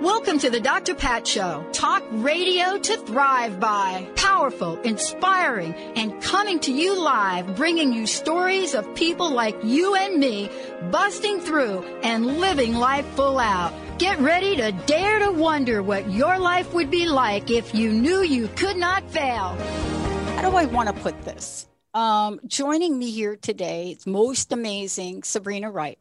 Welcome to the Dr. Pat Show. Talk radio to thrive by. Powerful, inspiring, and coming to you live, bringing you stories of people like you and me busting through and living life full out. Get ready to dare to wonder what your life would be like if you knew you could not fail. How do I want to put this? Um, joining me here today, it's most amazing, Sabrina Wright.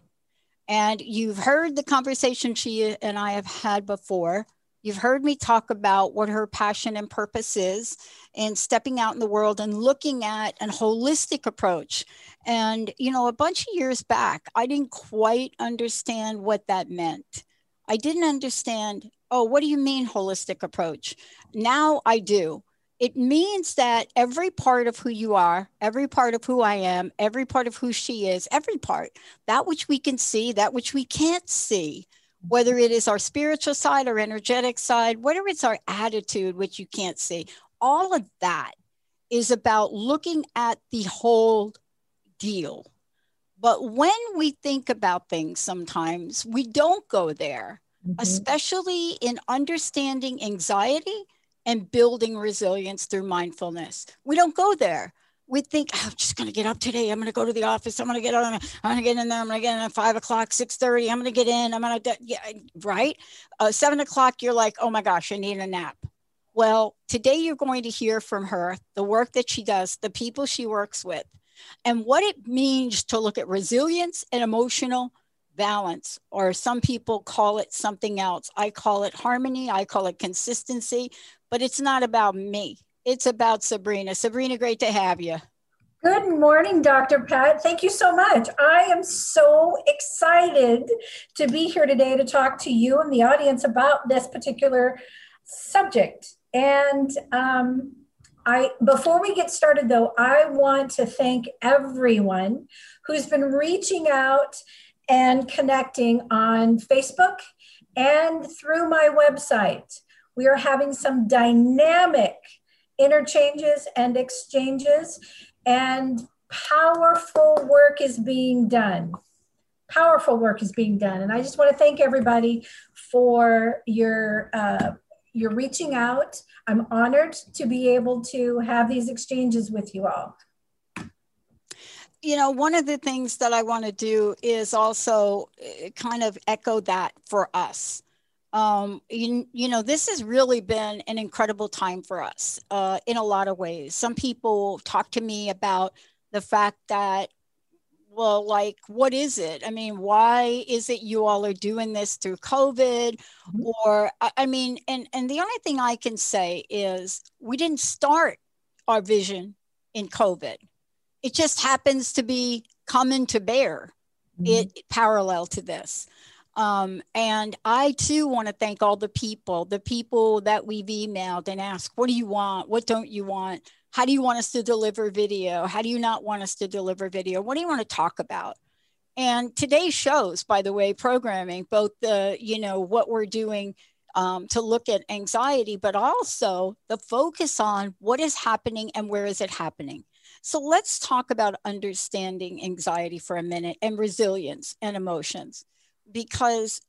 And you've heard the conversation she and I have had before. You've heard me talk about what her passion and purpose is in stepping out in the world and looking at an holistic approach. And, you know, a bunch of years back, I didn't quite understand what that meant. I didn't understand, oh, what do you mean holistic approach? Now I do it means that every part of who you are, every part of who I am, every part of who she is, every part, that which we can see, that which we can't see, whether it is our spiritual side or energetic side, whether it's our attitude, which you can't see, all of that is about looking at the whole deal. But when we think about things, sometimes we don't go there, mm-hmm. especially in understanding anxiety and building resilience through mindfulness. We don't go there. We think oh, I'm just going to get up today. I'm going to go to the office. I'm going to get on. I'm going to get in there. I'm going to get in at five o'clock, six thirty. I'm going to get in. I'm going to yeah, right. Uh, Seven o'clock. You're like, oh my gosh, I need a nap. Well, today you're going to hear from her the work that she does, the people she works with, and what it means to look at resilience and emotional balance, or some people call it something else. I call it harmony, I call it consistency, but it's not about me. It's about Sabrina. Sabrina, great to have you. Good morning, Dr. Pat. Thank you so much. I am so excited to be here today to talk to you and the audience about this particular subject. And um, I, before we get started, though, I want to thank everyone who's been reaching out and connecting on Facebook and through my website. We are having some dynamic interchanges and exchanges, and powerful work is being done. Powerful work is being done. And I just want to thank everybody for your. Uh, your reaching out. I'm honored to be able to have these exchanges with you all you know, one of the things that I want to do is also eh, kind of echo that for us. Um, you, you know, this has really been an incredible time for us uh, in a lot of ways. Some people talk to me about the fact that, well, like, what is it? I mean, why is it you all are doing this through COVID? Mm-hmm. Or, I mean, and, and the only thing I can say is we didn't start our vision in COVID it just happens to be coming to bear mm-hmm. it parallel to this um, and i too want to thank all the people the people that we've emailed and asked what do you want? What don't you want? How do you want us to deliver video? How do you not want us to deliver video? What do you want to talk about? And today's shows by the way programming both the you know what we're doing um, to look at anxiety but also the focus on what is happening and where is it happening. So let's talk about understanding anxiety for a minute and resilience and emotions because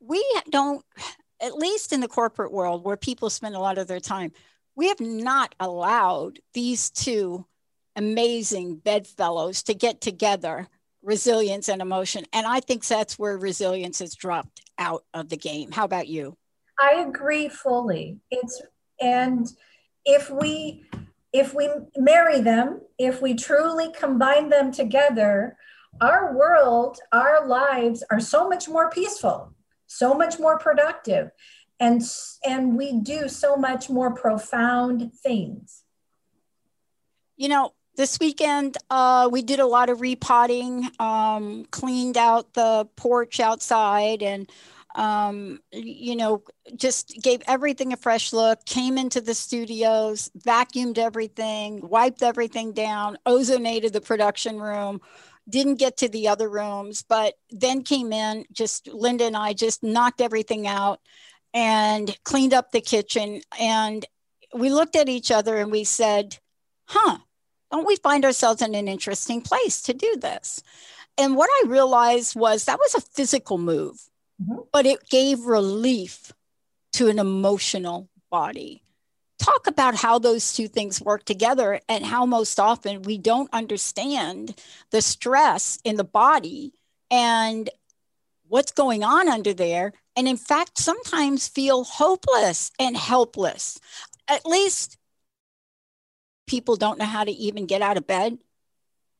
we don't, at least in the corporate world where people spend a lot of their time, we have not allowed these two amazing bedfellows to get together resilience and emotion. And I think that's where resilience has dropped out of the game. How about you? I agree fully. It's, and if we, if we marry them, if we truly combine them together, our world, our lives are so much more peaceful, so much more productive, and, and we do so much more profound things. You know, this weekend uh, we did a lot of repotting, um, cleaned out the porch outside, and um, you know, just gave everything a fresh look, came into the studios, vacuumed everything, wiped everything down, ozonated the production room, didn't get to the other rooms, but then came in, just Linda and I just knocked everything out and cleaned up the kitchen. And we looked at each other and we said, huh, don't we find ourselves in an interesting place to do this? And what I realized was that was a physical move, mm-hmm. but it gave relief to an emotional body. Talk about how those two things work together and how most often we don't understand the stress in the body and what's going on under there. And in fact, sometimes feel hopeless and helpless. At least people don't know how to even get out of bed.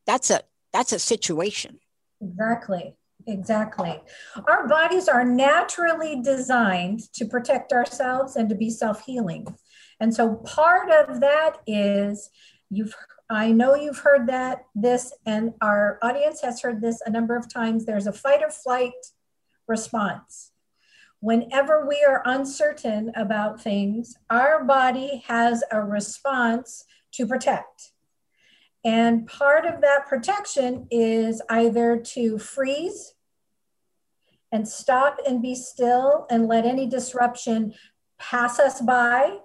That's a that's a situation. Exactly. Exactly. Our bodies are naturally designed to protect ourselves and to be self healing. And so part of that is you've I know you've heard that this and our audience has heard this a number of times there's a fight or flight response. Whenever we are uncertain about things, our body has a response to protect. And part of that protection is either to freeze and stop and be still and let any disruption pass us by,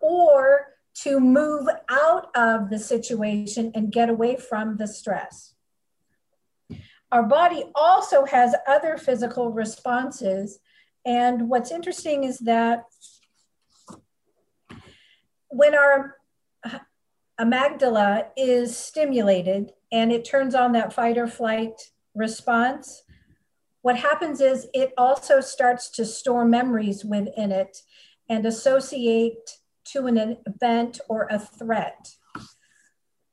or to move out of the situation and get away from the stress. Our body also has other physical responses. And what's interesting is that when our amygdala is stimulated and it turns on that fight or flight response, what happens is it also starts to store memories within it and associate to an event or a threat.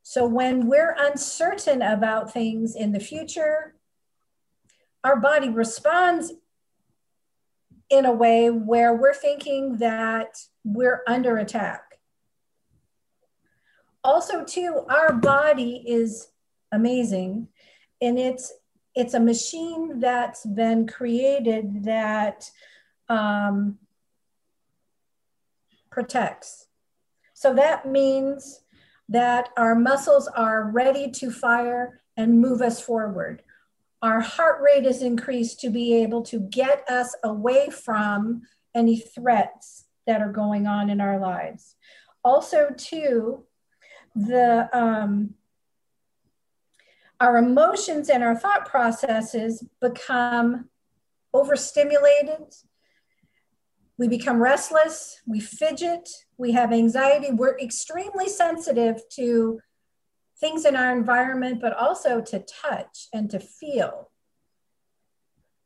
So when we're uncertain about things in the future, our body responds in a way where we're thinking that we're under attack also too our body is amazing and it's it's a machine that's been created that um, protects so that means that our muscles are ready to fire and move us forward our heart rate is increased to be able to get us away from any threats that are going on in our lives also too the um, our emotions and our thought processes become overstimulated. We become restless, we fidget, we have anxiety. We're extremely sensitive to things in our environment, but also to touch and to feel.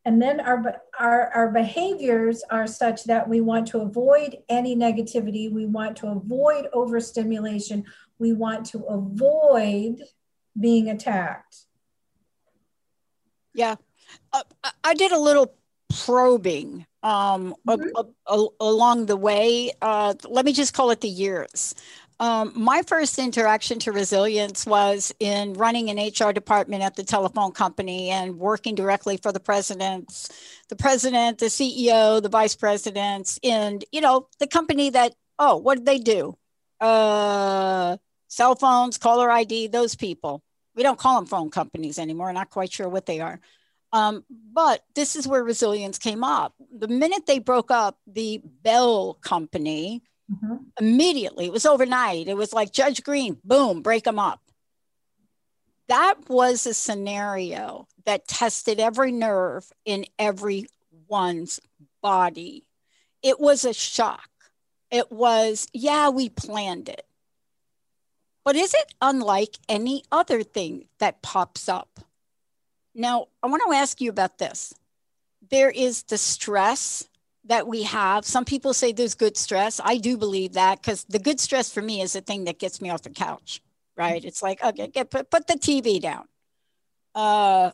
And then our, our, our behaviors are such that we want to avoid any negativity. We want to avoid overstimulation we want to avoid being attacked. Yeah. Uh, I did a little probing um, mm-hmm. a, a, along the way. Uh, let me just call it the years. Um, my first interaction to resilience was in running an HR department at the telephone company and working directly for the presidents, the president, the CEO, the vice presidents, and you know the company that oh, what did they do? Uh, cell phones, caller ID, those people. We don't call them phone companies anymore. Not quite sure what they are. Um, but this is where resilience came up. The minute they broke up the Bell company, mm-hmm. immediately, it was overnight. It was like Judge Greene, boom, break them up. That was a scenario that tested every nerve in everyone's body. It was a shock. It was, yeah, we planned it. But is it unlike any other thing that pops up? Now, I want to ask you about this. There is the stress that we have. Some people say there's good stress. I do believe that because the good stress for me is the thing that gets me off the couch, right? It's like, okay, get, put, put the TV down. Uh,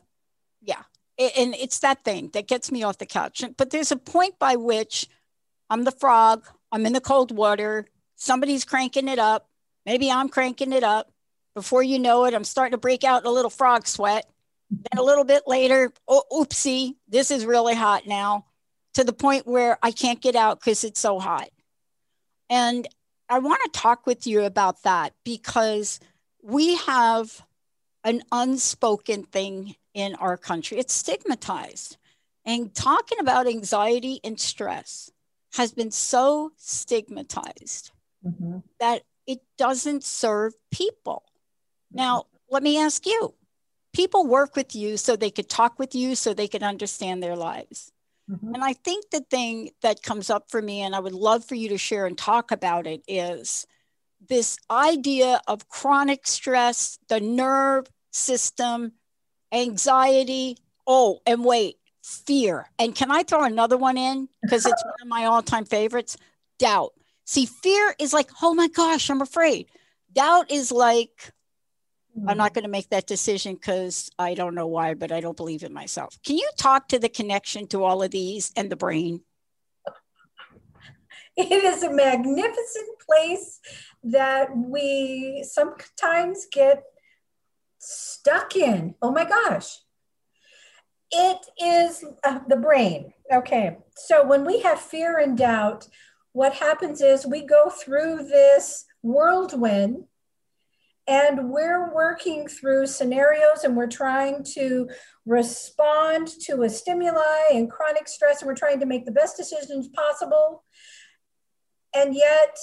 yeah. And it's that thing that gets me off the couch. But there's a point by which I'm the frog, I'm in the cold water, somebody's cranking it up, Maybe I'm cranking it up. Before you know it, I'm starting to break out in a little frog sweat. Then a little bit later, oh, oopsie, this is really hot now. to the point where I can't get out because it's so hot. And I want to talk with you about that because we have an unspoken thing in our country. It's stigmatized. And talking about anxiety and stress has been so stigmatized mm-hmm. that it doesn't serve people. Now, let me ask you people work with you so they could talk with you, so they could understand their lives. Mm-hmm. And I think the thing that comes up for me, and I would love for you to share and talk about it, is this idea of chronic stress, the nerve system, anxiety. Oh, and wait, fear. And can I throw another one in? Because it's one of my all time favorites doubt. See, fear is like, oh my gosh, I'm afraid. Doubt is like, I'm not going to make that decision because I don't know why, but I don't believe in myself. Can you talk to the connection to all of these and the brain? It is a magnificent place that we sometimes get stuck in. Oh my gosh. It is uh, the brain. Okay. So when we have fear and doubt, what happens is we go through this whirlwind and we're working through scenarios and we're trying to respond to a stimuli and chronic stress and we're trying to make the best decisions possible. And yet,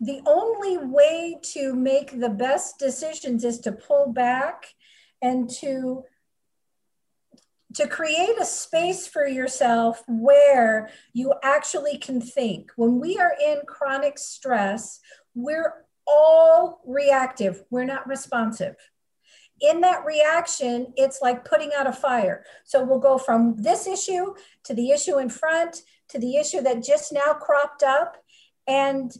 the only way to make the best decisions is to pull back and to to create a space for yourself where you actually can think. When we are in chronic stress, we're all reactive, we're not responsive. In that reaction, it's like putting out a fire. So we'll go from this issue to the issue in front to the issue that just now cropped up. And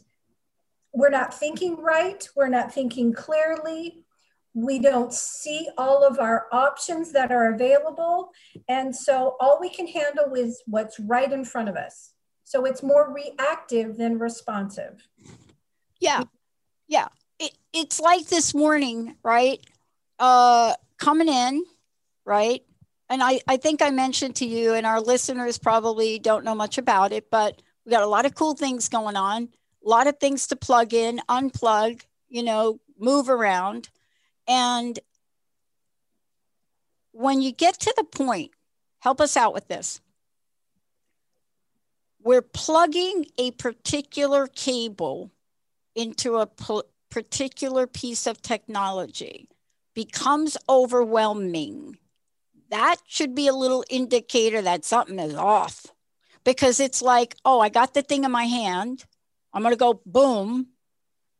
we're not thinking right, we're not thinking clearly, we don't see all of our options that are available. And so all we can handle is what's right in front of us. So it's more reactive than responsive. Yeah. Yeah. It, it's like this morning, right? Uh, coming in, right? And I, I think I mentioned to you, and our listeners probably don't know much about it, but we got a lot of cool things going on, a lot of things to plug in, unplug, you know, move around. And when you get to the point, help us out with this. We're plugging a particular cable into a particular piece of technology becomes overwhelming, that should be a little indicator that something is off because it's like, oh, I got the thing in my hand. I'm going to go boom.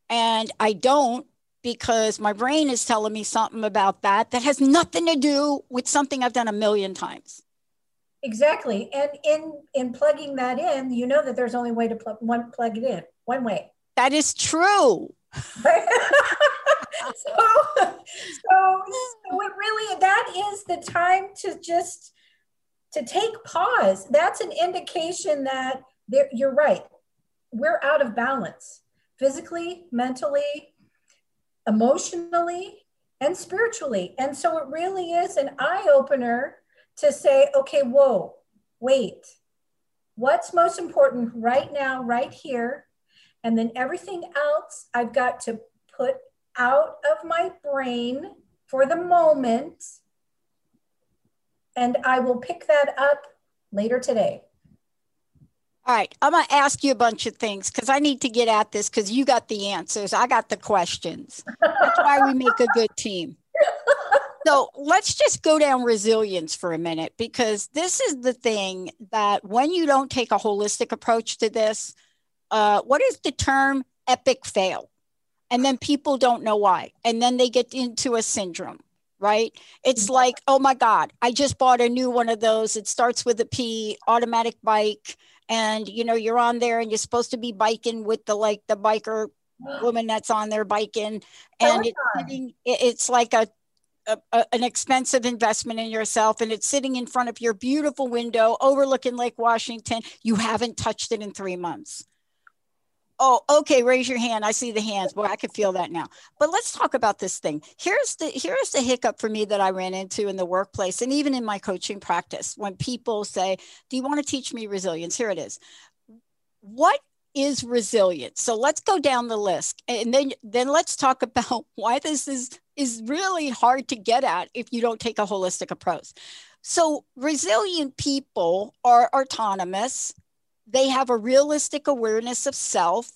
And I don't because my brain is telling me something about that that has nothing to do with something I've done a million times. Exactly. And in in plugging that in, you know that there's only way to plug one plug it in, one way. That is true. so, so, so it really that is the time to just to take pause. That's an indication that you're right. We're out of balance physically, mentally, emotionally, and spiritually. And so it really is an eye opener to say, okay, whoa, wait, what's most important right now, right here? And then everything else I've got to put out of my brain for the moment. And I will pick that up later today. All right, I'm going to ask you a bunch of things because I need to get at this because you got the answers. I got the questions. That's why we make a good team. So let's just go down resilience for a minute because this is the thing that when you don't take a holistic approach to this, uh, what is the term epic fail? And then people don't know why. And then they get into a syndrome, right? It's mm-hmm. like, oh my God, I just bought a new one of those. It starts with a P, automatic bike. And you know, you're on there and you're supposed to be biking with the like the biker woman that's on there biking. And it's, sitting, it's like a a, a, an expensive investment in yourself and it's sitting in front of your beautiful window overlooking Lake Washington. You haven't touched it in three months Oh, okay. Raise your hand. I see the hands. Boy, I can feel that now. But let's talk about this thing. Here's the here's the hiccup for me that I ran into in the workplace and even in my coaching practice when people say, "Do you want to teach me resilience?" Here it is. What is resilience? So let's go down the list, and then then let's talk about why this is is really hard to get at if you don't take a holistic approach. So resilient people are autonomous they have a realistic awareness of self.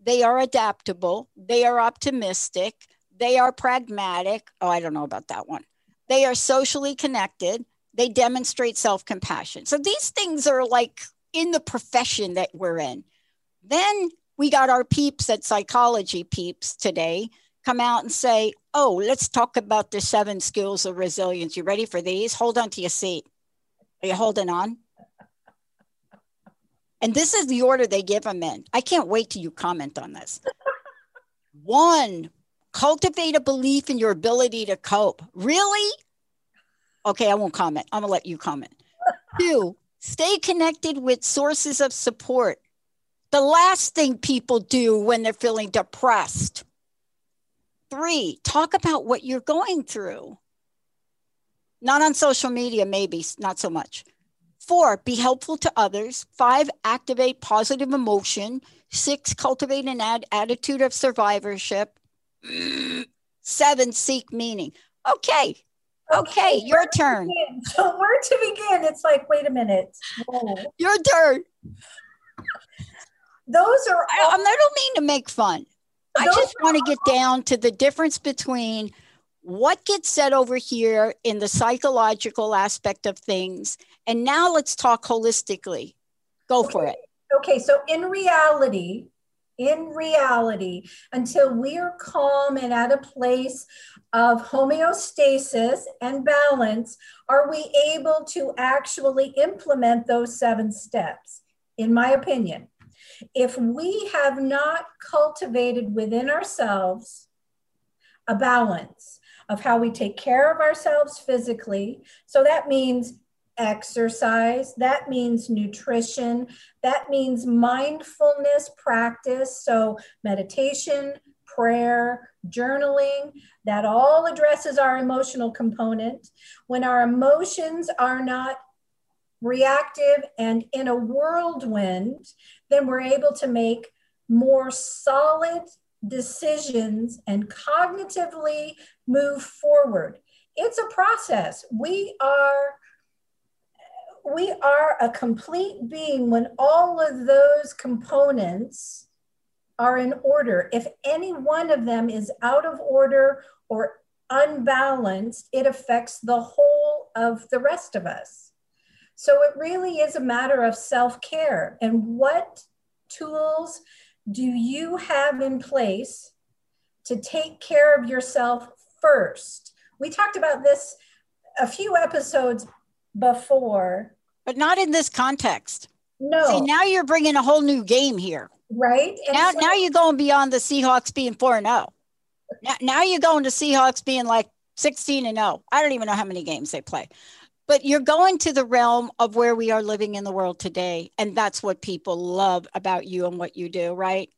They are adaptable. They are optimistic. They are pragmatic. Oh, I don't know about that one. They are socially connected. They demonstrate self compassion. So these things are like in the profession that we're in. Then we got our peeps at psychology peeps today come out and say, oh, let's talk about the seven skills of resilience. You ready for these? Hold on to your seat. Are you holding on? And this is the order they give them in. I can't wait till you comment on this. One, cultivate a belief in your ability to cope. Really? Okay, I won't comment. I'm going to let you comment. Two, stay connected with sources of support. The last thing people do when they're feeling depressed. Three, talk about what you're going through. Not on social media, maybe, not so much. Four, be helpful to others. Five, activate positive emotion. Six, cultivate an ad- attitude of survivorship. Seven, seek meaning. Okay. Okay, your turn. So where to begin? It's like, wait a minute. Whoa. Your turn. Those are. All- I, I don't mean to make fun. I just want to get down to the difference between what gets said over here in the psychological aspect of things. And now let's talk holistically. Go okay. for it. Okay, so in reality, in reality, until we are calm and at a place of homeostasis and balance, are we able to actually implement those seven steps? In my opinion, if we have not cultivated within ourselves a balance, of how we take care of ourselves physically. So that means exercise, that means nutrition, that means mindfulness practice. So meditation, prayer, journaling, that all addresses our emotional component. When our emotions are not reactive and in a whirlwind, then we're able to make more solid decisions and cognitively move forward. It's a process. We are we are a complete being when all of those components are in order. If any one of them is out of order or unbalanced, it affects the whole of the rest of us. So it really is a matter of self care and what tools do you have in place to take care of yourself first? We talked about this a few episodes before, but not in this context. No. See, now you're bringing a whole new game here. Right. And now, so- now you're going beyond the Seahawks being 4 and 0. Now, now you're going to Seahawks being like 16 and 0. I don't even know how many games they play but you're going to the realm of where we are living in the world today and that's what people love about you and what you do right?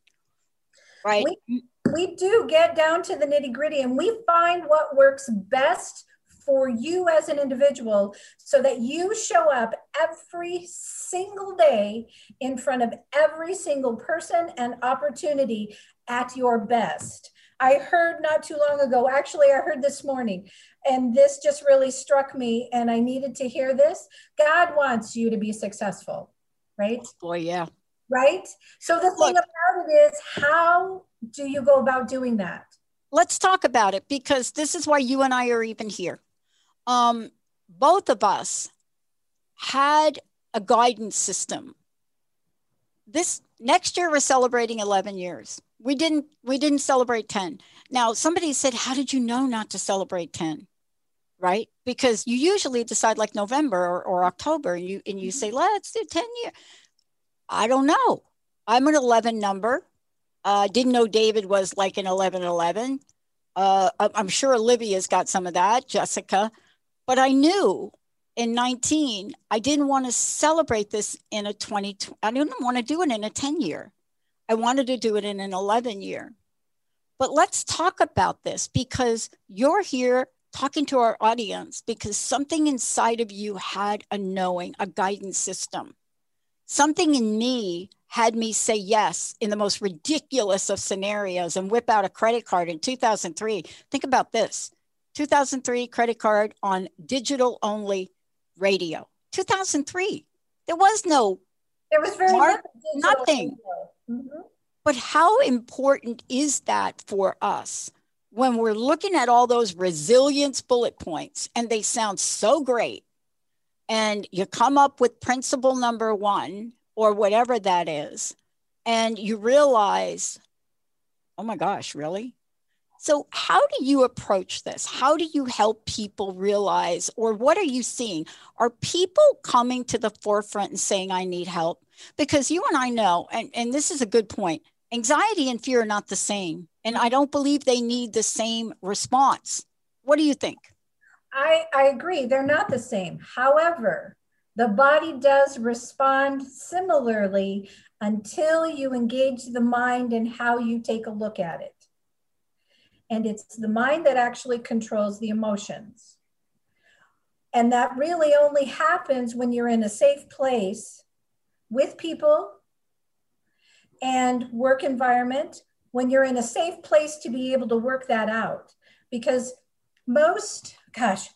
Right? We, we do get down to the nitty gritty and we find what works best for you as an individual so that you show up every single day in front of every single person and opportunity at your best. I heard not too long ago, actually, I heard this morning, and this just really struck me, and I needed to hear this. God wants you to be successful, right? Oh, boy, yeah. Right? So the thing Look, about it is, how do you go about doing that? Let's talk about it because this is why you and I are even here. Um, both of us had a guidance system. This next year, we're celebrating 11 years we didn't we didn't celebrate 10 now somebody said how did you know not to celebrate 10 right? Because you usually decide like november or, or october and you and you say let's do 10 years i don't know. I'm an 11 number. Uh, didn't know david was like an 11 11 uh, i'm sure olivia's got some of that jessica. But i knew in 19 i didn't want to celebrate this in a 20 i didn't want to do it in a 10 year. I wanted to do it in an 11 year. But let's talk about this because you're here talking to our audience because something inside of you had a knowing, a guidance system. Something in me had me say yes in the most ridiculous of scenarios and whip out a credit card in 2003. Think about this 2003 credit card on digital only radio. 2003. There was no. There was very mark, nothing. Mm-hmm. But how important is that for us when we're looking at all those resilience bullet points and they sound so great? And you come up with principle number one or whatever that is, and you realize, oh my gosh, really? So, how do you approach this? How do you help people realize, or what are you seeing? Are people coming to the forefront and saying, I need help? Because you and I know, and, and this is a good point anxiety and fear are not the same. And I don't believe they need the same response. What do you think? I, I agree. They're not the same. However, the body does respond similarly until you engage the mind and how you take a look at it. And it's the mind that actually controls the emotions. And that really only happens when you're in a safe place with people and work environment, when you're in a safe place to be able to work that out. Because most, gosh,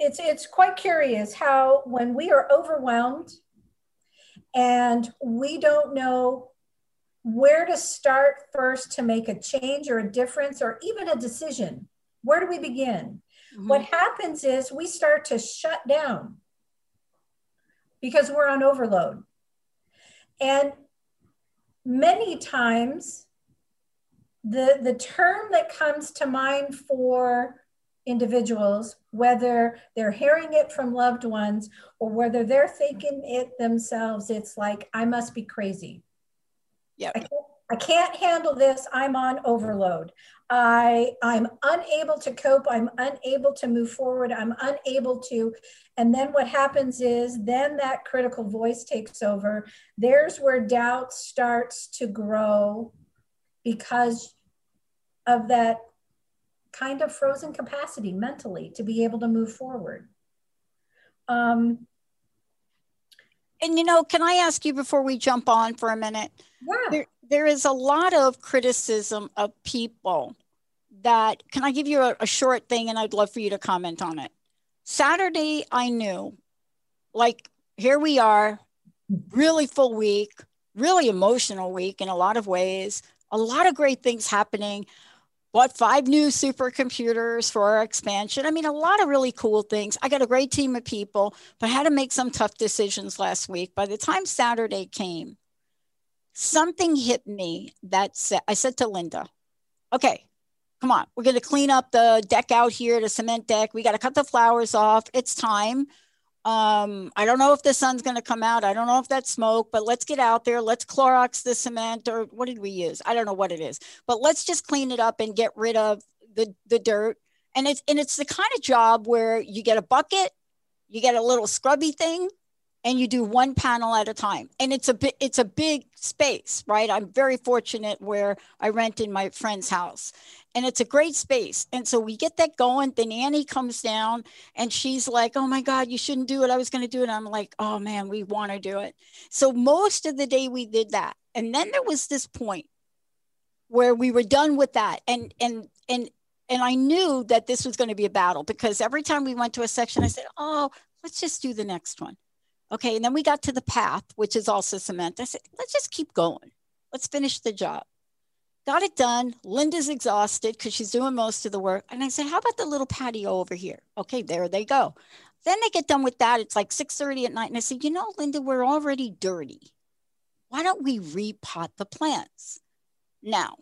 it's it's quite curious how when we are overwhelmed and we don't know where to start first to make a change or a difference or even a decision where do we begin mm-hmm. what happens is we start to shut down because we're on overload and many times the the term that comes to mind for individuals, whether they're hearing it from loved ones or whether they're thinking it themselves, it's like, I must be crazy. Yeah. I, I can't handle this. I'm on overload. I I'm unable to cope. I'm unable to move forward. I'm unable to. And then what happens is then that critical voice takes over. There's where doubt starts to grow because of that kind of frozen capacity mentally to be able to move forward. Um, and you know, can I ask you before we jump on for a minute? Yeah. There, there is a lot of criticism of people that, can I give you a, a short thing and I'd love for you to comment on it? Saturday, I knew, like, here we are, really full week, really emotional week in a lot of ways, a lot of great things happening bought five new supercomputers for our expansion. I mean, a lot of really cool things. I got a great team of people, but I had to make some tough decisions last week. By the time Saturday came, something hit me that said, I said to Linda, okay, come on, we're going to clean up the deck out here, the cement deck. We got to cut the flowers off. It's time. Um, I don't know if the sun's going to come out. I don't know if that's smoke, but let's get out there. Let's Clorox the cement or what did we use? I don't know what it is, but let's just clean it up and get rid of the, the dirt. And it's, and it's the kind of job where you get a bucket, you get a little scrubby thing and you do one panel at a time. And it's a bit, it's a big space, right? I'm very fortunate where I rent in my friend's house and it's a great space. And so we get that going. Then Annie comes down and she's like, Oh my God, you shouldn't do it. I was going to do it. I'm like, Oh man, we want to do it. So most of the day we did that. And then there was this point where we were done with that. And, and, and, and I knew that this was going to be a battle because every time we went to a section, I said, Oh, let's just do the next one. Okay. And then we got to the path, which is also cement. I said, let's just keep going. Let's finish the job got it done. Linda's exhausted because she's doing most of the work. And I said, how about the little patio over here? Okay, there they go. Then they get done with that. It's like 6:30 at night. And I said, you know, Linda, we're already dirty. Why don't we repot the plants? Now,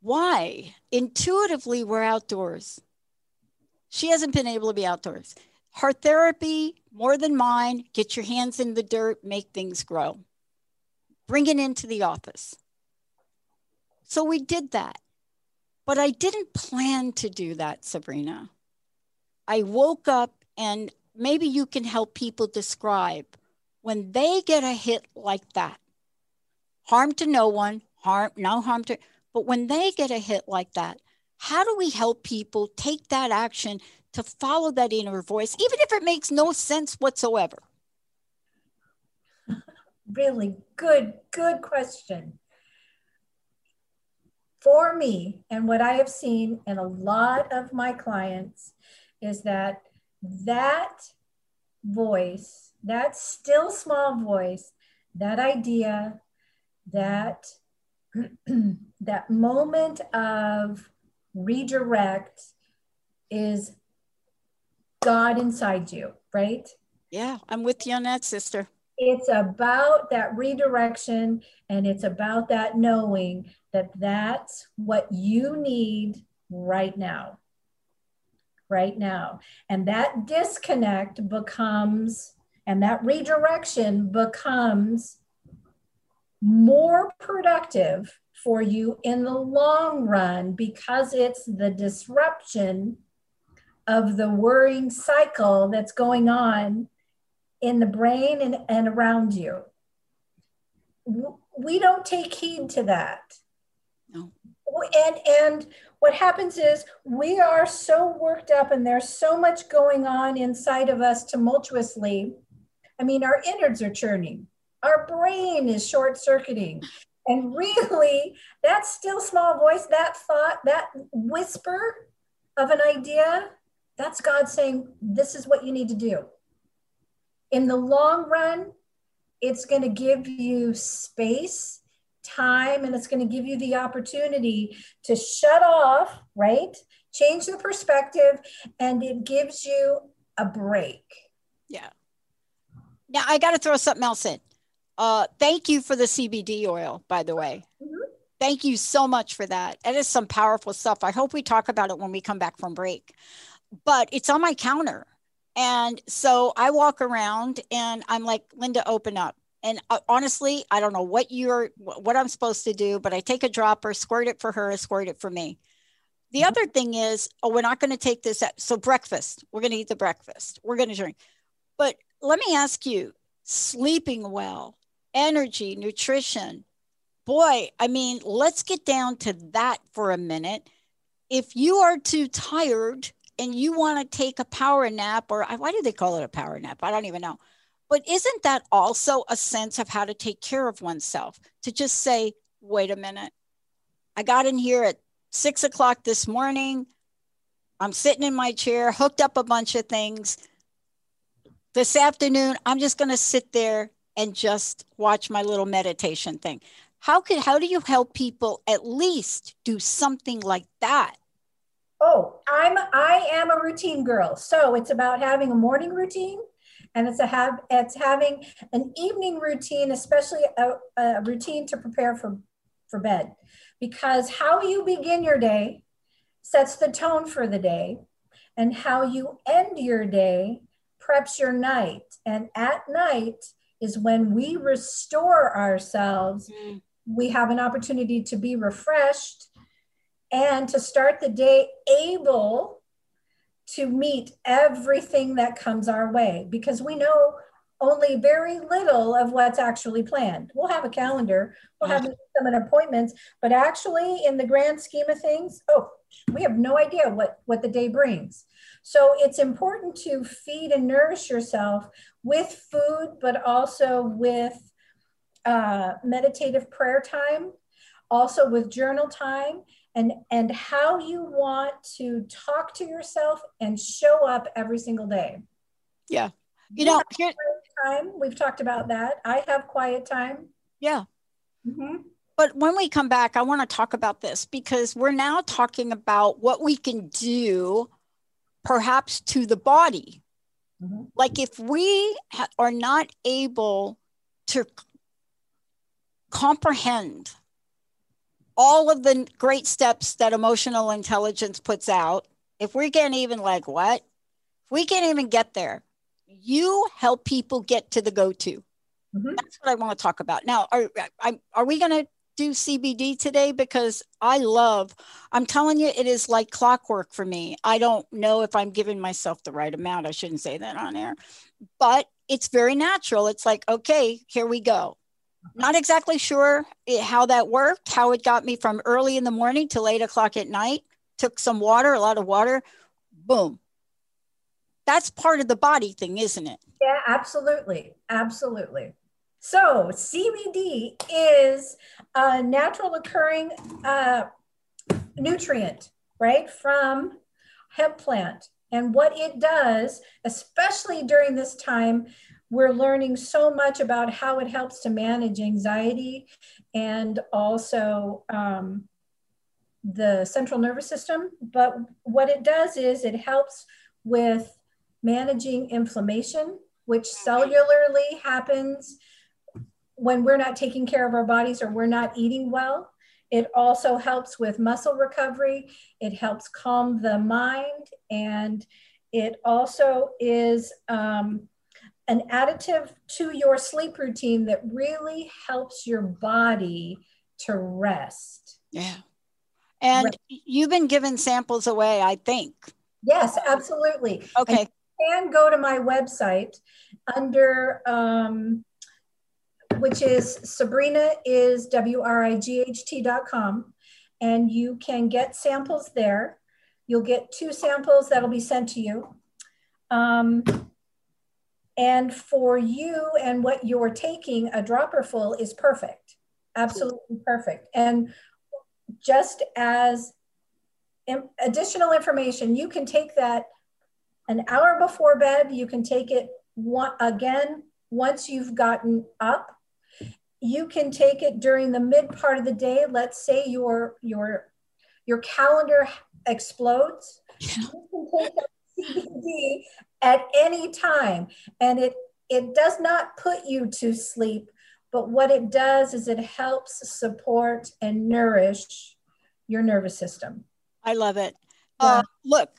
why? Intuitively, we're outdoors. She hasn't been able to be outdoors. Her therapy, more than mine, get your hands in the dirt, make things grow. Bring it into the office. So we did that. But I didn't plan to do that, Sabrina. I woke up, and maybe you can help people describe when they get a hit like that. harm to no one, harm, no harm to, but when they get a hit like that, how do we help people take that action to follow that inner voice, even if it makes no sense whatsoever? Really good, good question. For me, and what I have seen in a lot of my clients is that that voice, that still small voice, that idea, that that moment of redirect is God inside you, right? Yeah, I'm with you on that, sister. It's about that redirection and it's about that knowing that that's what you need right now. Right now. And that disconnect becomes, and that redirection becomes more productive for you in the long run because it's the disruption of the worrying cycle that's going on in the brain and, and around you. We don't take heed to that. No. And and what happens is we are so worked up and there's so much going on inside of us tumultuously. I mean, our innards are churning. Our brain is short circuiting. And really, that still small voice, that thought, that whisper of an idea, that's God saying, This is what you need to do. In the long run, it's going to give you space, time, and it's going to give you the opportunity to shut off, right? Change the perspective, and it gives you a break. Yeah. Now, I got to throw something else in. Uh, thank you for the CBD oil, by the way. Mm-hmm. Thank you so much for that. It is some powerful stuff. I hope we talk about it when we come back from break. But it's on my counter. And so I walk around and I'm like, Linda, open up. And uh, honestly, I don't know what you're, what I'm supposed to do, but I take a dropper, squirt it for her, squirt it for me. The mm-hmm. other thing is, oh, we're not going to take this. At, so breakfast, we're going to eat the breakfast. We're going to drink. But let me ask you, sleeping well, energy, nutrition. Boy, I mean, let's get down to that for a minute. If you are too tired and you want to take a power nap, or uh, why do they call it a power nap? I don't even know. But isn't that also a sense of how to take care of oneself? To just say, wait a minute, I got in here at six o'clock this morning. I'm sitting in my chair, hooked up a bunch of things. This afternoon, I'm just going to sit there and just watch my little meditation thing. How could how do you help people at least do something like that? Oh, I'm I am a routine girl. So it's about having a morning routine and it's a have it's having an evening routine, especially a, a routine to prepare for for bed. Because how you begin your day sets the tone for the day and how you end your day preps your night. And at night, is when we restore ourselves, mm. we have an opportunity to be refreshed and to start the day able to meet everything that comes our way because we know only very little of what's actually planned. We'll have a calendar, we'll have mm. some appointments, but actually, in the grand scheme of things, oh, we have no idea what, what the day brings. So it's important to feed and nourish yourself with food, but also with uh, meditative prayer time, also with journal time, and, and how you want to talk to yourself and show up every single day. Yeah. You know, here, time. We've talked about that. I have quiet time. Yeah. Mm-hmm. But when we come back, I want to talk about this because we're now talking about what we can do perhaps to the body. Mm-hmm. Like if we ha- are not able to c- comprehend all of the great steps that emotional intelligence puts out, if we can't even like what? If we can't even get there, you help people get to the go-to. Mm-hmm. That's what I want to talk about. Now, are, are we going to do CBD today because I love, I'm telling you, it is like clockwork for me. I don't know if I'm giving myself the right amount. I shouldn't say that on air, but it's very natural. It's like, okay, here we go. Not exactly sure how that worked, how it got me from early in the morning till eight o'clock at night. Took some water, a lot of water, boom. That's part of the body thing, isn't it? Yeah, absolutely. Absolutely. So, CBD is a natural occurring uh, nutrient, right, from hemp plant. And what it does, especially during this time, we're learning so much about how it helps to manage anxiety and also um, the central nervous system. But what it does is it helps with managing inflammation, which cellularly happens when we're not taking care of our bodies or we're not eating well. It also helps with muscle recovery. It helps calm the mind. And it also is um, an additive to your sleep routine that really helps your body to rest. Yeah. And rest. you've been giving samples away, I think. Yes, absolutely. Okay. And go to my website under um, which is Sabrina is W-R-I-G-H-T.com. And you can get samples there. You'll get two samples that'll be sent to you. Um, and for you and what you're taking, a dropper full is perfect, absolutely perfect. And just as additional information, you can take that an hour before bed. You can take it one, again once you've gotten up you can take it during the mid part of the day. Let's say your your your calendar explodes. You can take CBD at any time, and it it does not put you to sleep, but what it does is it helps support and nourish your nervous system. I love it. Yeah. Uh, look,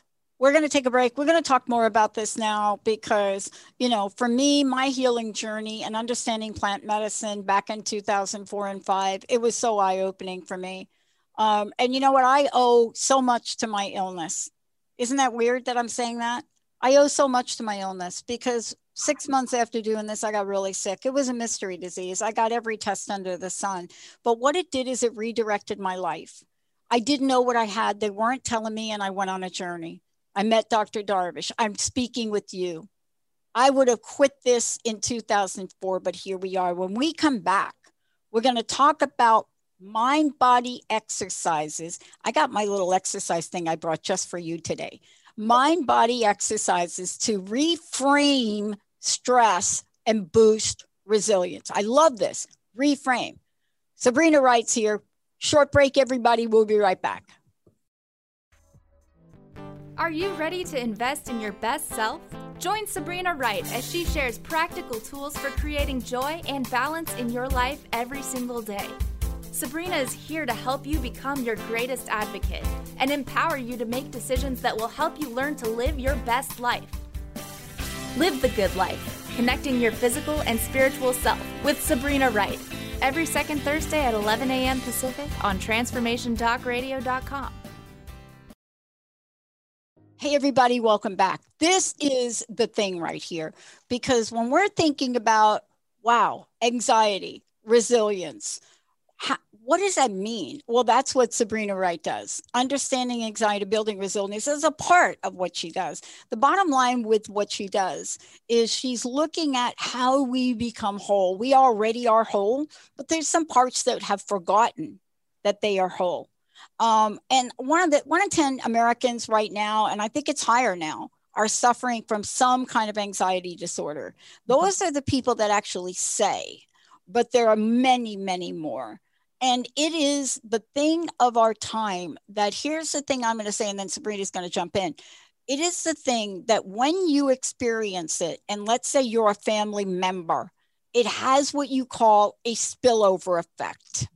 we're going to take a break. We're going to talk more about this now because, you know, for me, my healing journey and understanding plant medicine back in 2004 and five, it was so eye opening for me. Um, and you know what? I owe so much to my illness. Isn't that weird that I'm saying that? I owe so much to my illness because six months after doing this, I got really sick. It was a mystery disease. I got every test under the sun. But what it did is it redirected my life. I didn't know what I had. They weren't telling me, and I went on a journey. I met Dr. Darvish. I'm speaking with you. I would have quit this in 2004, but here we are. When we come back, we're going to talk about mind body exercises. I got my little exercise thing I brought just for you today. Mind body exercises to reframe stress and boost resilience. I love this. Reframe. Sabrina writes here. Short break, everybody. We'll be right back. Are you ready to invest in your best self? Join Sabrina Wright as she shares practical tools for creating joy and balance in your life every single day. Sabrina is here to help you become your greatest advocate and empower you to make decisions that will help you learn to live your best life. Live the good life, connecting your physical and spiritual self with Sabrina Wright. Every second Thursday at 11 a.m. Pacific on TransformationTalkRadio.com. Hey, everybody, welcome back. This is the thing right here because when we're thinking about, wow, anxiety, resilience, how, what does that mean? Well, that's what Sabrina Wright does. Understanding anxiety, building resilience is a part of what she does. The bottom line with what she does is she's looking at how we become whole. We already are whole, but there's some parts that have forgotten that they are whole. Um, and one of the one in ten Americans right now, and I think it's higher now, are suffering from some kind of anxiety disorder. Those are the people that actually say, but there are many, many more. And it is the thing of our time that here's the thing I'm going to say, and then Sabrina's going to jump in. It is the thing that when you experience it, and let's say you're a family member, it has what you call a spillover effect.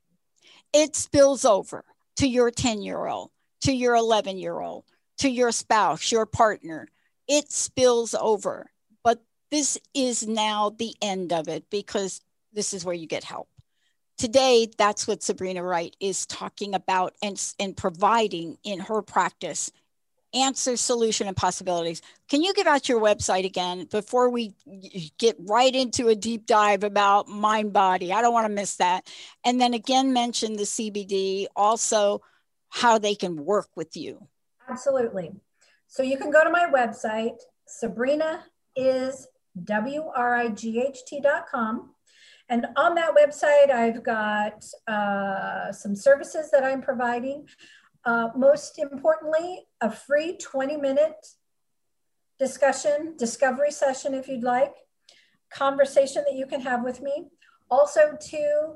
It spills over to your 10 year old, to your 11 year old, to your spouse, your partner. It spills over. But this is now the end of it because this is where you get help. Today, that's what Sabrina Wright is talking about and, and providing in her practice answer, solution, and possibilities. Can you give out your website again before we get right into a deep dive about mind body? I don't want to miss that. And then again, mention the CBD, also how they can work with you. Absolutely. So you can go to my website, Sabrina is W-R-I-G-H-T.com. And on that website, I've got uh, some services that I'm providing. Uh, most importantly, a free 20 minute discussion, discovery session, if you'd like, conversation that you can have with me. Also, two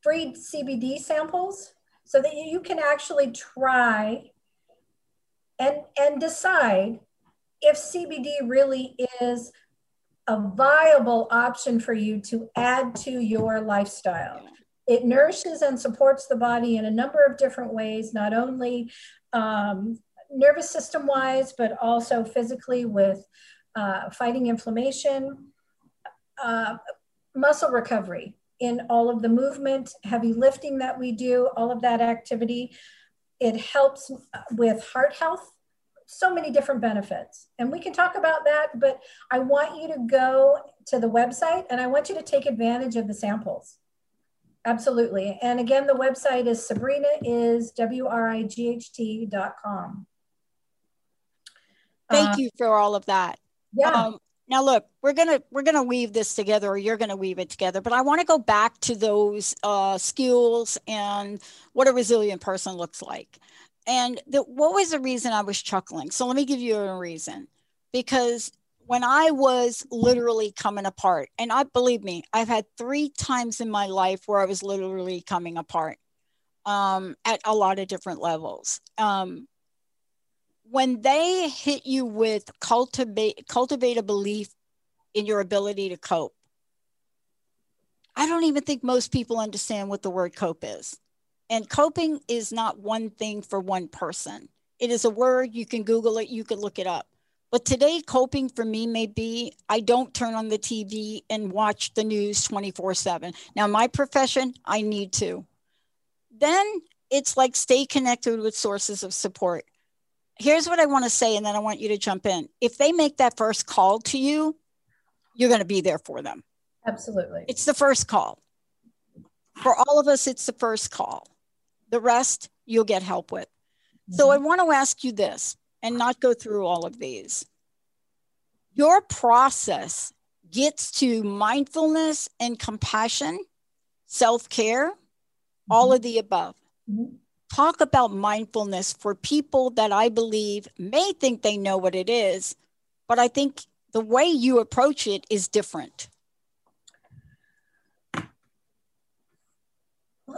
free CBD samples so that you can actually try and, and decide if CBD really is a viable option for you to add to your lifestyle. It nourishes and supports the body in a number of different ways, not only um, nervous system wise, but also physically with uh, fighting inflammation, uh, muscle recovery in all of the movement, heavy lifting that we do, all of that activity. It helps with heart health, so many different benefits. And we can talk about that, but I want you to go to the website and I want you to take advantage of the samples. Absolutely. And again, the website is Sabrina is W-R-I-G-H-T dot com. Thank uh, you for all of that. Yeah. Um, now look, we're gonna we're gonna weave this together, or you're gonna weave it together. But I want to go back to those uh, skills and what a resilient person looks like. And the, what was the reason I was chuckling? So let me give you a reason. Because when I was literally coming apart, and I believe me, I've had three times in my life where I was literally coming apart um, at a lot of different levels. Um, when they hit you with cultivate cultivate a belief in your ability to cope, I don't even think most people understand what the word cope is. And coping is not one thing for one person. It is a word you can Google it, you can look it up. But today, coping for me may be I don't turn on the TV and watch the news 24 7. Now, my profession, I need to. Then it's like stay connected with sources of support. Here's what I want to say, and then I want you to jump in. If they make that first call to you, you're going to be there for them. Absolutely. It's the first call. For all of us, it's the first call. The rest, you'll get help with. Mm-hmm. So I want to ask you this and not go through all of these. Your process gets to mindfulness and compassion, self care, mm-hmm. all of the above. Mm-hmm. Talk about mindfulness for people that I believe may think they know what it is, but I think the way you approach it is different.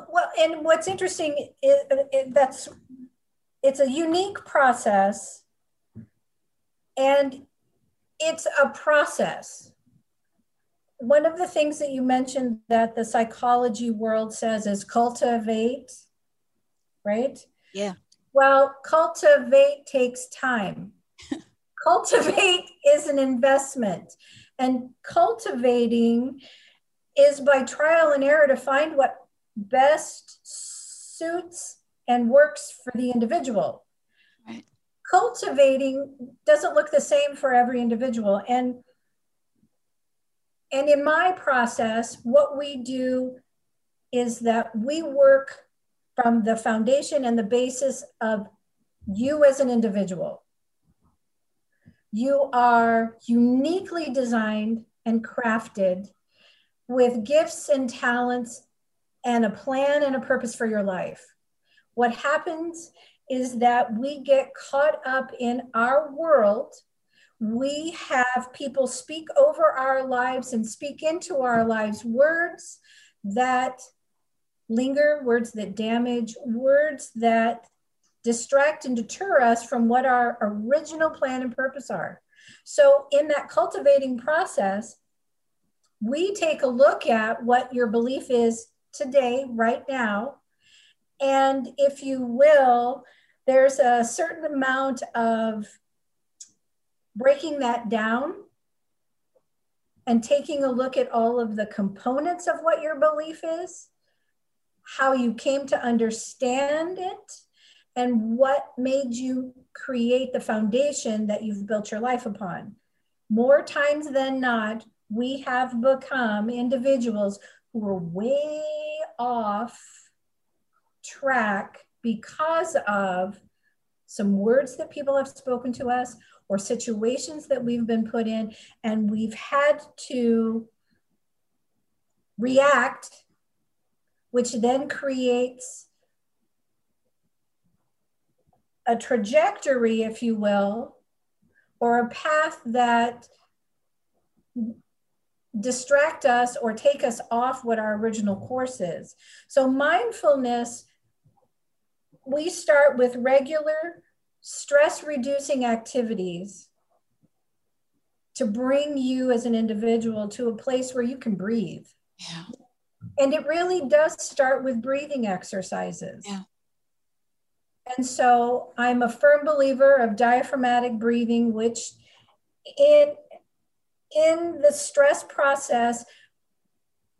Well, and what's interesting is that's it's a unique process and it's a process. One of the things that you mentioned that the psychology world says is cultivate, right? Yeah. Well, cultivate takes time. cultivate is an investment, and cultivating is by trial and error to find what best suits and works for the individual. Right. Cultivating doesn't look the same for every individual. And and in my process, what we do is that we work from the foundation and the basis of you as an individual. You are uniquely designed and crafted with gifts and talents and a plan and a purpose for your life. What happens is that we get caught up in our world. We have people speak over our lives and speak into our lives words that linger, words that damage, words that distract and deter us from what our original plan and purpose are. So, in that cultivating process, we take a look at what your belief is today, right now, and if you will, there's a certain amount of breaking that down and taking a look at all of the components of what your belief is, how you came to understand it, and what made you create the foundation that you've built your life upon. More times than not, we have become individuals who are way off track because of some words that people have spoken to us or situations that we've been put in, and we've had to react, which then creates a trajectory, if you will, or a path that distract us or take us off what our original course is. So mindfulness, we start with regular stress reducing activities to bring you as an individual to a place where you can breathe. Yeah. And it really does start with breathing exercises. Yeah. And so I'm a firm believer of diaphragmatic breathing, which in in the stress process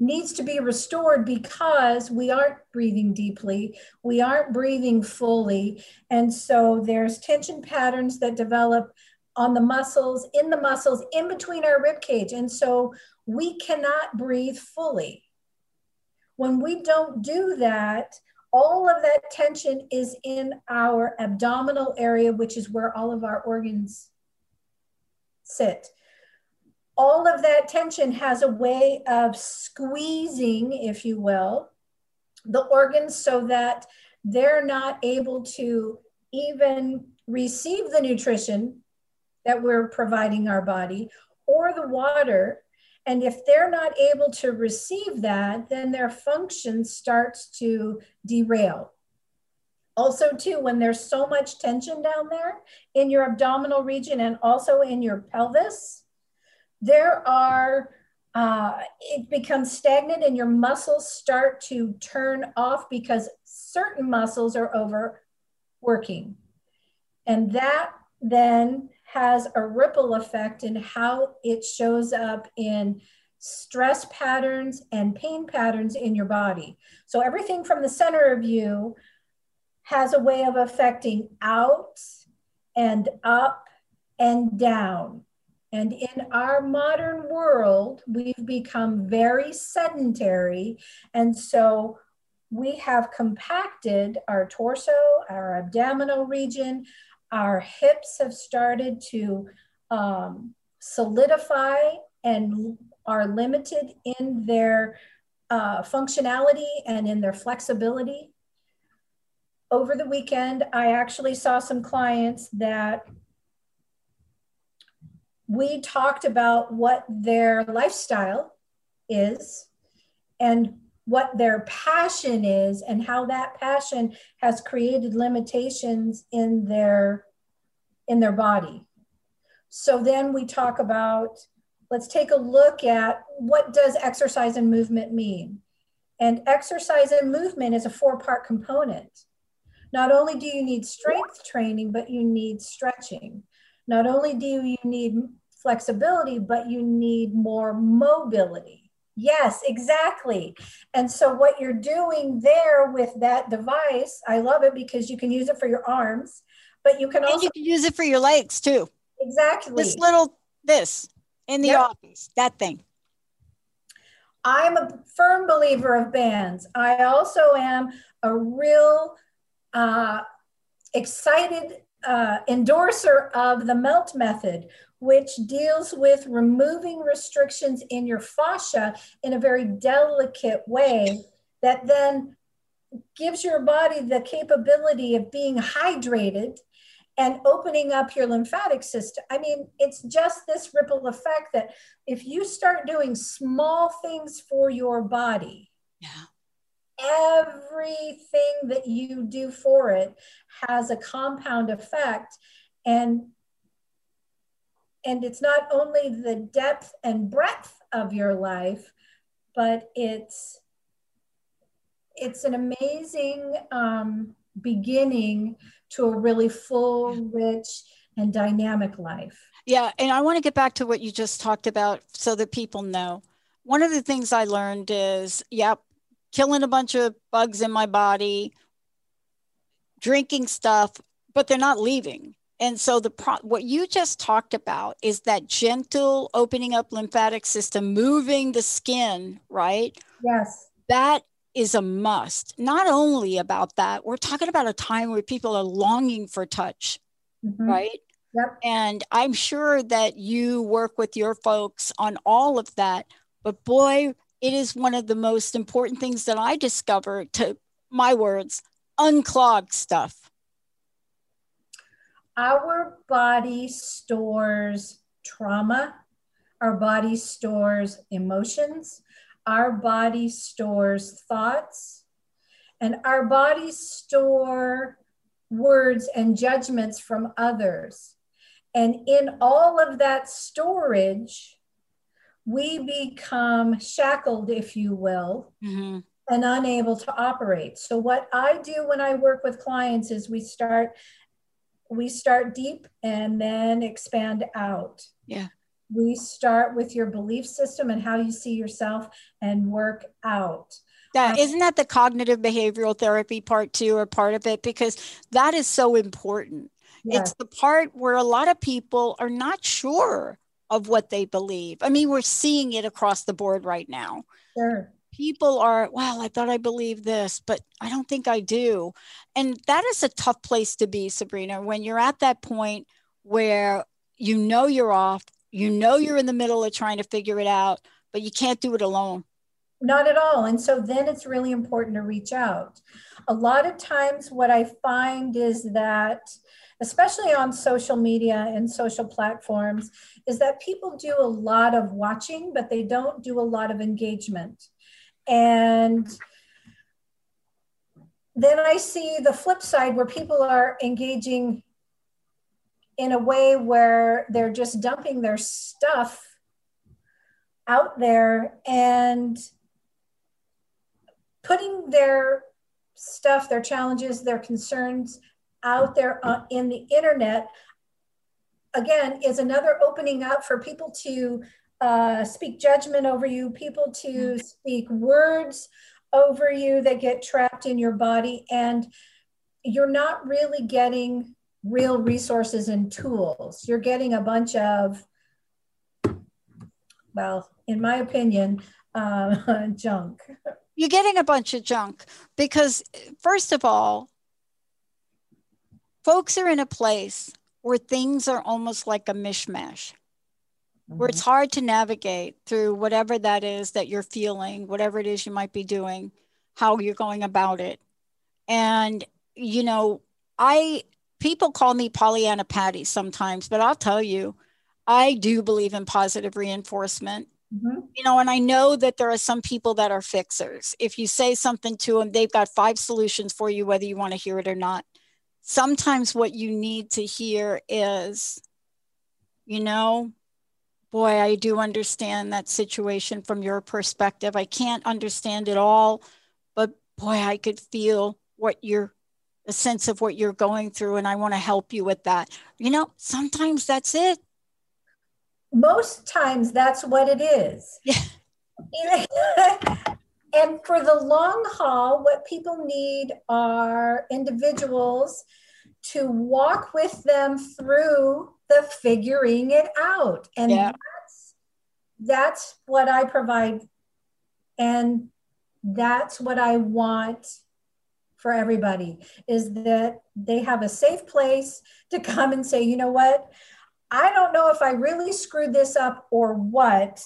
needs to be restored because we aren't breathing deeply, we aren't breathing fully. And so there's tension patterns that develop on the muscles, in the muscles, in between our rib cage. And so we cannot breathe fully. When we don't do that, all of that tension is in our abdominal area, which is where all of our organs sit. All of that tension has a way of squeezing, if you will, the organs so that they're not able to even receive the nutrition that we're providing our body or the water and if they're not able to receive that, then their function starts to derail. Also, too, when there's so much tension down there in your abdominal region and also in your pelvis, there are, uh, it becomes stagnant and your muscles start to turn off because certain muscles are overworking. And that then has a ripple effect in how it shows up in stress patterns and pain patterns in your body. So everything from the center of you has a way of affecting out and up and down. And in our modern world, we've become very sedentary. And so we have compacted our torso, our abdominal region, our hips have started to um, solidify and are limited in their uh, functionality and in their flexibility. Over the weekend, I actually saw some clients that we talked about what their lifestyle is and what their passion is and how that passion has created limitations in their in their body. So then we talk about let's take a look at what does exercise and movement mean? And exercise and movement is a four part component. Not only do you need strength training but you need stretching. Not only do you need flexibility but you need more mobility Yes, exactly. And so what you're doing there with that device, I love it because you can use it for your arms, but you can and also you can use it for your legs too. Exactly. This little this in the yep. office, that thing. I'm a firm believer of bands. I also am a real uh, excited uh, endorser of the melt method, which deals with removing restrictions in your fascia in a very delicate way that then gives your body the capability of being hydrated and opening up your lymphatic system. I mean, it's just this ripple effect that if you start doing small things for your body, yeah. Everything that you do for it has a compound effect. And and it's not only the depth and breadth of your life but it's it's an amazing um, beginning to a really full rich and dynamic life yeah and i want to get back to what you just talked about so that people know one of the things i learned is yep killing a bunch of bugs in my body drinking stuff, but they're not leaving. And so the pro- what you just talked about is that gentle opening up lymphatic system, moving the skin, right? Yes. That is a must. Not only about that, we're talking about a time where people are longing for touch, mm-hmm. right? Yep. And I'm sure that you work with your folks on all of that. But boy, it is one of the most important things that I discovered to my words, unclog stuff. Our body stores trauma, our body stores emotions, our body stores thoughts, and our bodies store words and judgments from others. And in all of that storage, we become shackled, if you will, mm-hmm. and unable to operate. So what I do when I work with clients is we start we start deep and then expand out. Yeah. We start with your belief system and how you see yourself and work out. That isn't that the cognitive behavioral therapy part too, or part of it? Because that is so important. It's the part where a lot of people are not sure of what they believe. I mean, we're seeing it across the board right now. Sure. People are, well, I thought I believed this, but I don't think I do. And that is a tough place to be, Sabrina, when you're at that point where you know you're off, you know you're in the middle of trying to figure it out, but you can't do it alone. Not at all. And so then it's really important to reach out. A lot of times, what I find is that especially on social media and social platforms, is that people do a lot of watching, but they don't do a lot of engagement. And then I see the flip side where people are engaging in a way where they're just dumping their stuff out there and putting their stuff, their challenges, their concerns out there uh, in the internet again is another opening up for people to uh, speak judgment over you people to mm-hmm. speak words over you that get trapped in your body and you're not really getting real resources and tools you're getting a bunch of well in my opinion uh, junk you're getting a bunch of junk because first of all folks are in a place where things are almost like a mishmash, mm-hmm. where it's mm-hmm. hard to navigate through whatever that is that you're feeling, whatever it is you might be doing, how you're going about it. And, you know, I, people call me Pollyanna Patty sometimes, but I'll tell you, I do believe in positive reinforcement. Mm-hmm. You know, and I know that there are some people that are fixers. If you say something to them, they've got five solutions for you, whether you want to hear it or not sometimes what you need to hear is, you know, boy, I do understand that situation from your perspective. I can't understand it all, but boy, I could feel what you're, a sense of what you're going through, and I want to help you with that. You know, sometimes that's it. Most times that's what it is. Yeah. And for the long haul, what people need are individuals to walk with them through the figuring it out. And yeah. that's, that's what I provide. And that's what I want for everybody is that they have a safe place to come and say, you know what? I don't know if I really screwed this up or what,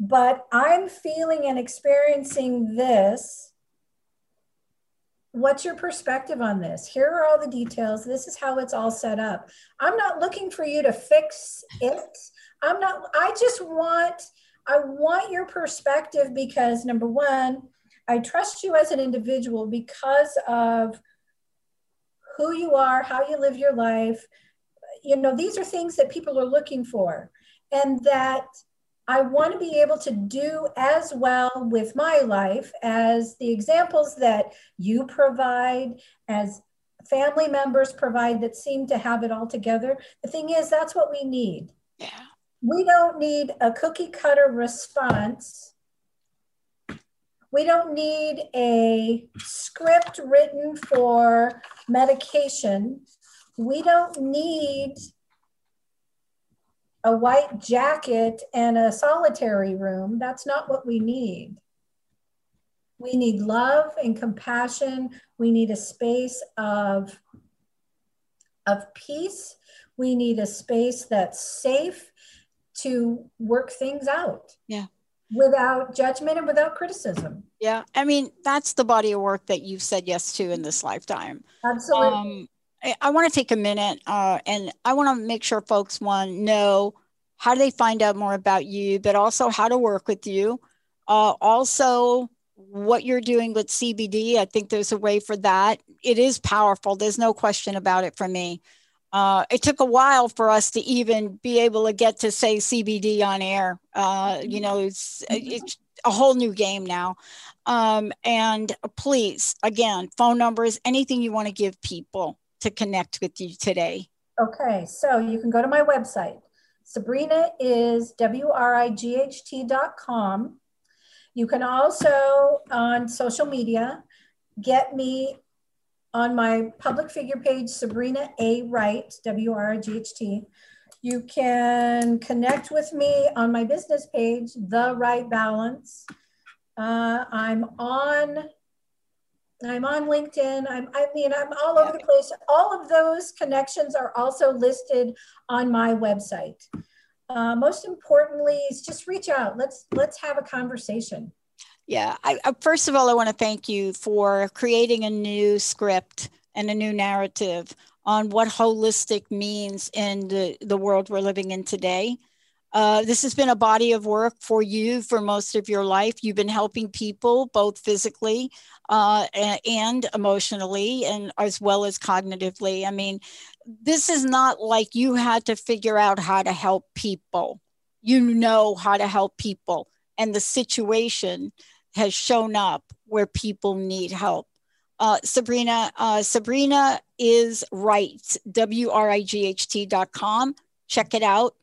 but I'm feeling and experiencing this. What's your perspective on this? Here are all the details. This is how it's all set up. I'm not looking for you to fix it. I'm not, I just want, I want your perspective because number one, I trust you as an individual because of who you are, how you live your life. You know, these are things that people are looking for. And that I want to be able to do as well with my life as the examples that you provide, as family members provide that seem to have it all together. The thing is, that's what we need. Yeah. We don't need a cookie cutter response We don't need a script written for medication. We don't need a white jacket and a solitary room. That's not what we need. We need love and compassion. We need a space of, of peace. We need a space that's safe to work things out. Yeah. Without judgment and without criticism. Yeah. I mean, that's the body of work that you've said yes to in this lifetime. Absolutely. Um, I, I want to take a minute uh, and I want to make sure folks want to know how do they find out more about you, but also how to work with you. Uh, also, what you're doing with CBD. I think there's a way for that. It is powerful. There's no question about it for me. Uh, it took a while for us to even be able to get to say CBD on air. Uh, you know, it's, it's a whole new game now. Um, and please, again, phone numbers, anything you want to give people to connect with you today. Okay, so you can go to my website. Sabrina is W R I G H T dot com. You can also on social media get me on my public figure page, Sabrina A. Wright, W R I G H T. You can connect with me on my business page, The Right Balance. Uh, I'm on. I'm on LinkedIn. I'm, I mean, I'm all over the place. All of those connections are also listed on my website. Uh, most importantly, is just reach out. Let's let's have a conversation. Yeah. I, I, first of all, I want to thank you for creating a new script and a new narrative on what holistic means in the, the world we're living in today. Uh, this has been a body of work for you for most of your life. You've been helping people both physically uh, and emotionally, and as well as cognitively. I mean, this is not like you had to figure out how to help people. You know how to help people, and the situation has shown up where people need help. Uh, Sabrina, uh, Sabrina is right, W-R-I-G-H-T dot com. Check it out.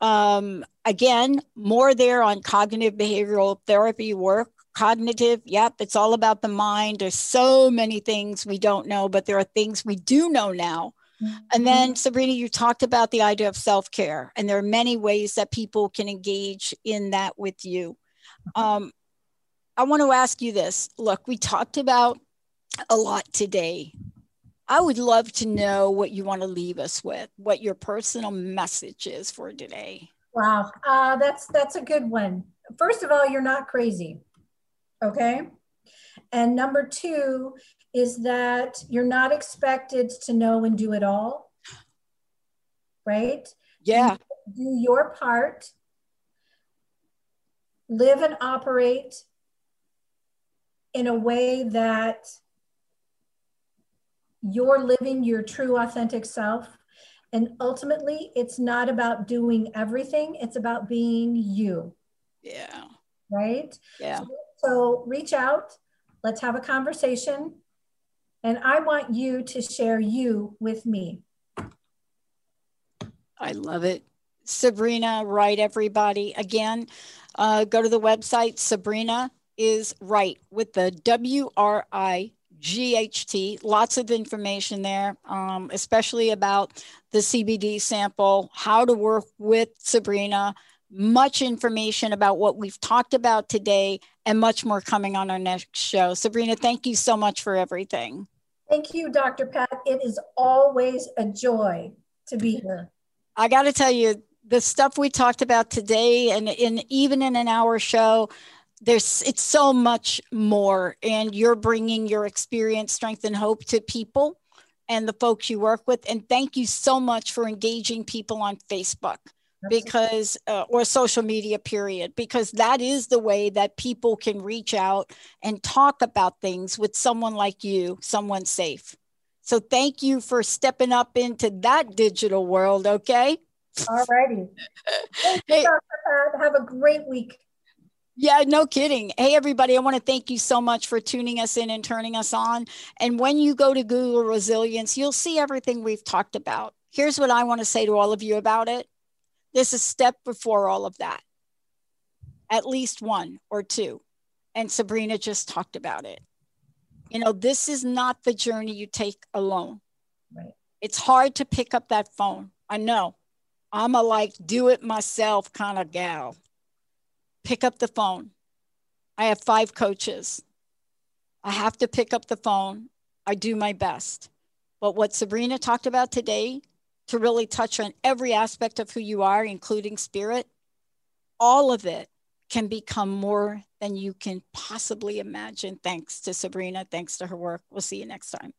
Um, again, more there on cognitive behavioral therapy work. Cognitive, yep, it's all about the mind. There's so many things we don't know, but there are things we do know now. Mm-hmm. And then, Sabrina, you talked about the idea of self care, and there are many ways that people can engage in that with you. Um, I want to ask you this. Look, we talked about a lot today. I would love to know what you want to leave us with, what your personal message is for today. Wow, uh, that's that's a good one. First of all, you're not crazy, okay? And number two is that you're not expected to know and do it all, right? Yeah. Do your part. Live and operate in a way that you're living your true authentic self. And ultimately, it's not about doing everything, it's about being you. Yeah. Right? Yeah. So, so reach out, let's have a conversation. And I want you to share you with me. I love it. Sabrina Wright, everybody. Again, uh, go to the website, Sabrina is right with the W R I G H T. Lots of information there, um, especially about the CBD sample, how to work with Sabrina, much information about what we've talked about today, and much more coming on our next show. Sabrina, thank you so much for everything. Thank you, Dr. Pat. It is always a joy to be here. I got to tell you, the stuff we talked about today, and in even in an hour show, there's it's so much more and you're bringing your experience strength and hope to people and the folks you work with and thank you so much for engaging people on facebook because uh, or social media period because that is the way that people can reach out and talk about things with someone like you someone safe. So thank you for stepping up into that digital world okay? All righty. Hey, have a great week. Yeah, no kidding. Hey, everybody, I want to thank you so much for tuning us in and turning us on. And when you go to Google Resilience, you'll see everything we've talked about. Here's what I want to say to all of you about it there's a step before all of that, at least one or two. And Sabrina just talked about it. You know, this is not the journey you take alone. Right. It's hard to pick up that phone. I know. I'm a like do it myself kind of gal. Pick up the phone. I have five coaches. I have to pick up the phone. I do my best. But what Sabrina talked about today, to really touch on every aspect of who you are, including spirit, all of it can become more than you can possibly imagine. Thanks to Sabrina. Thanks to her work. We'll see you next time.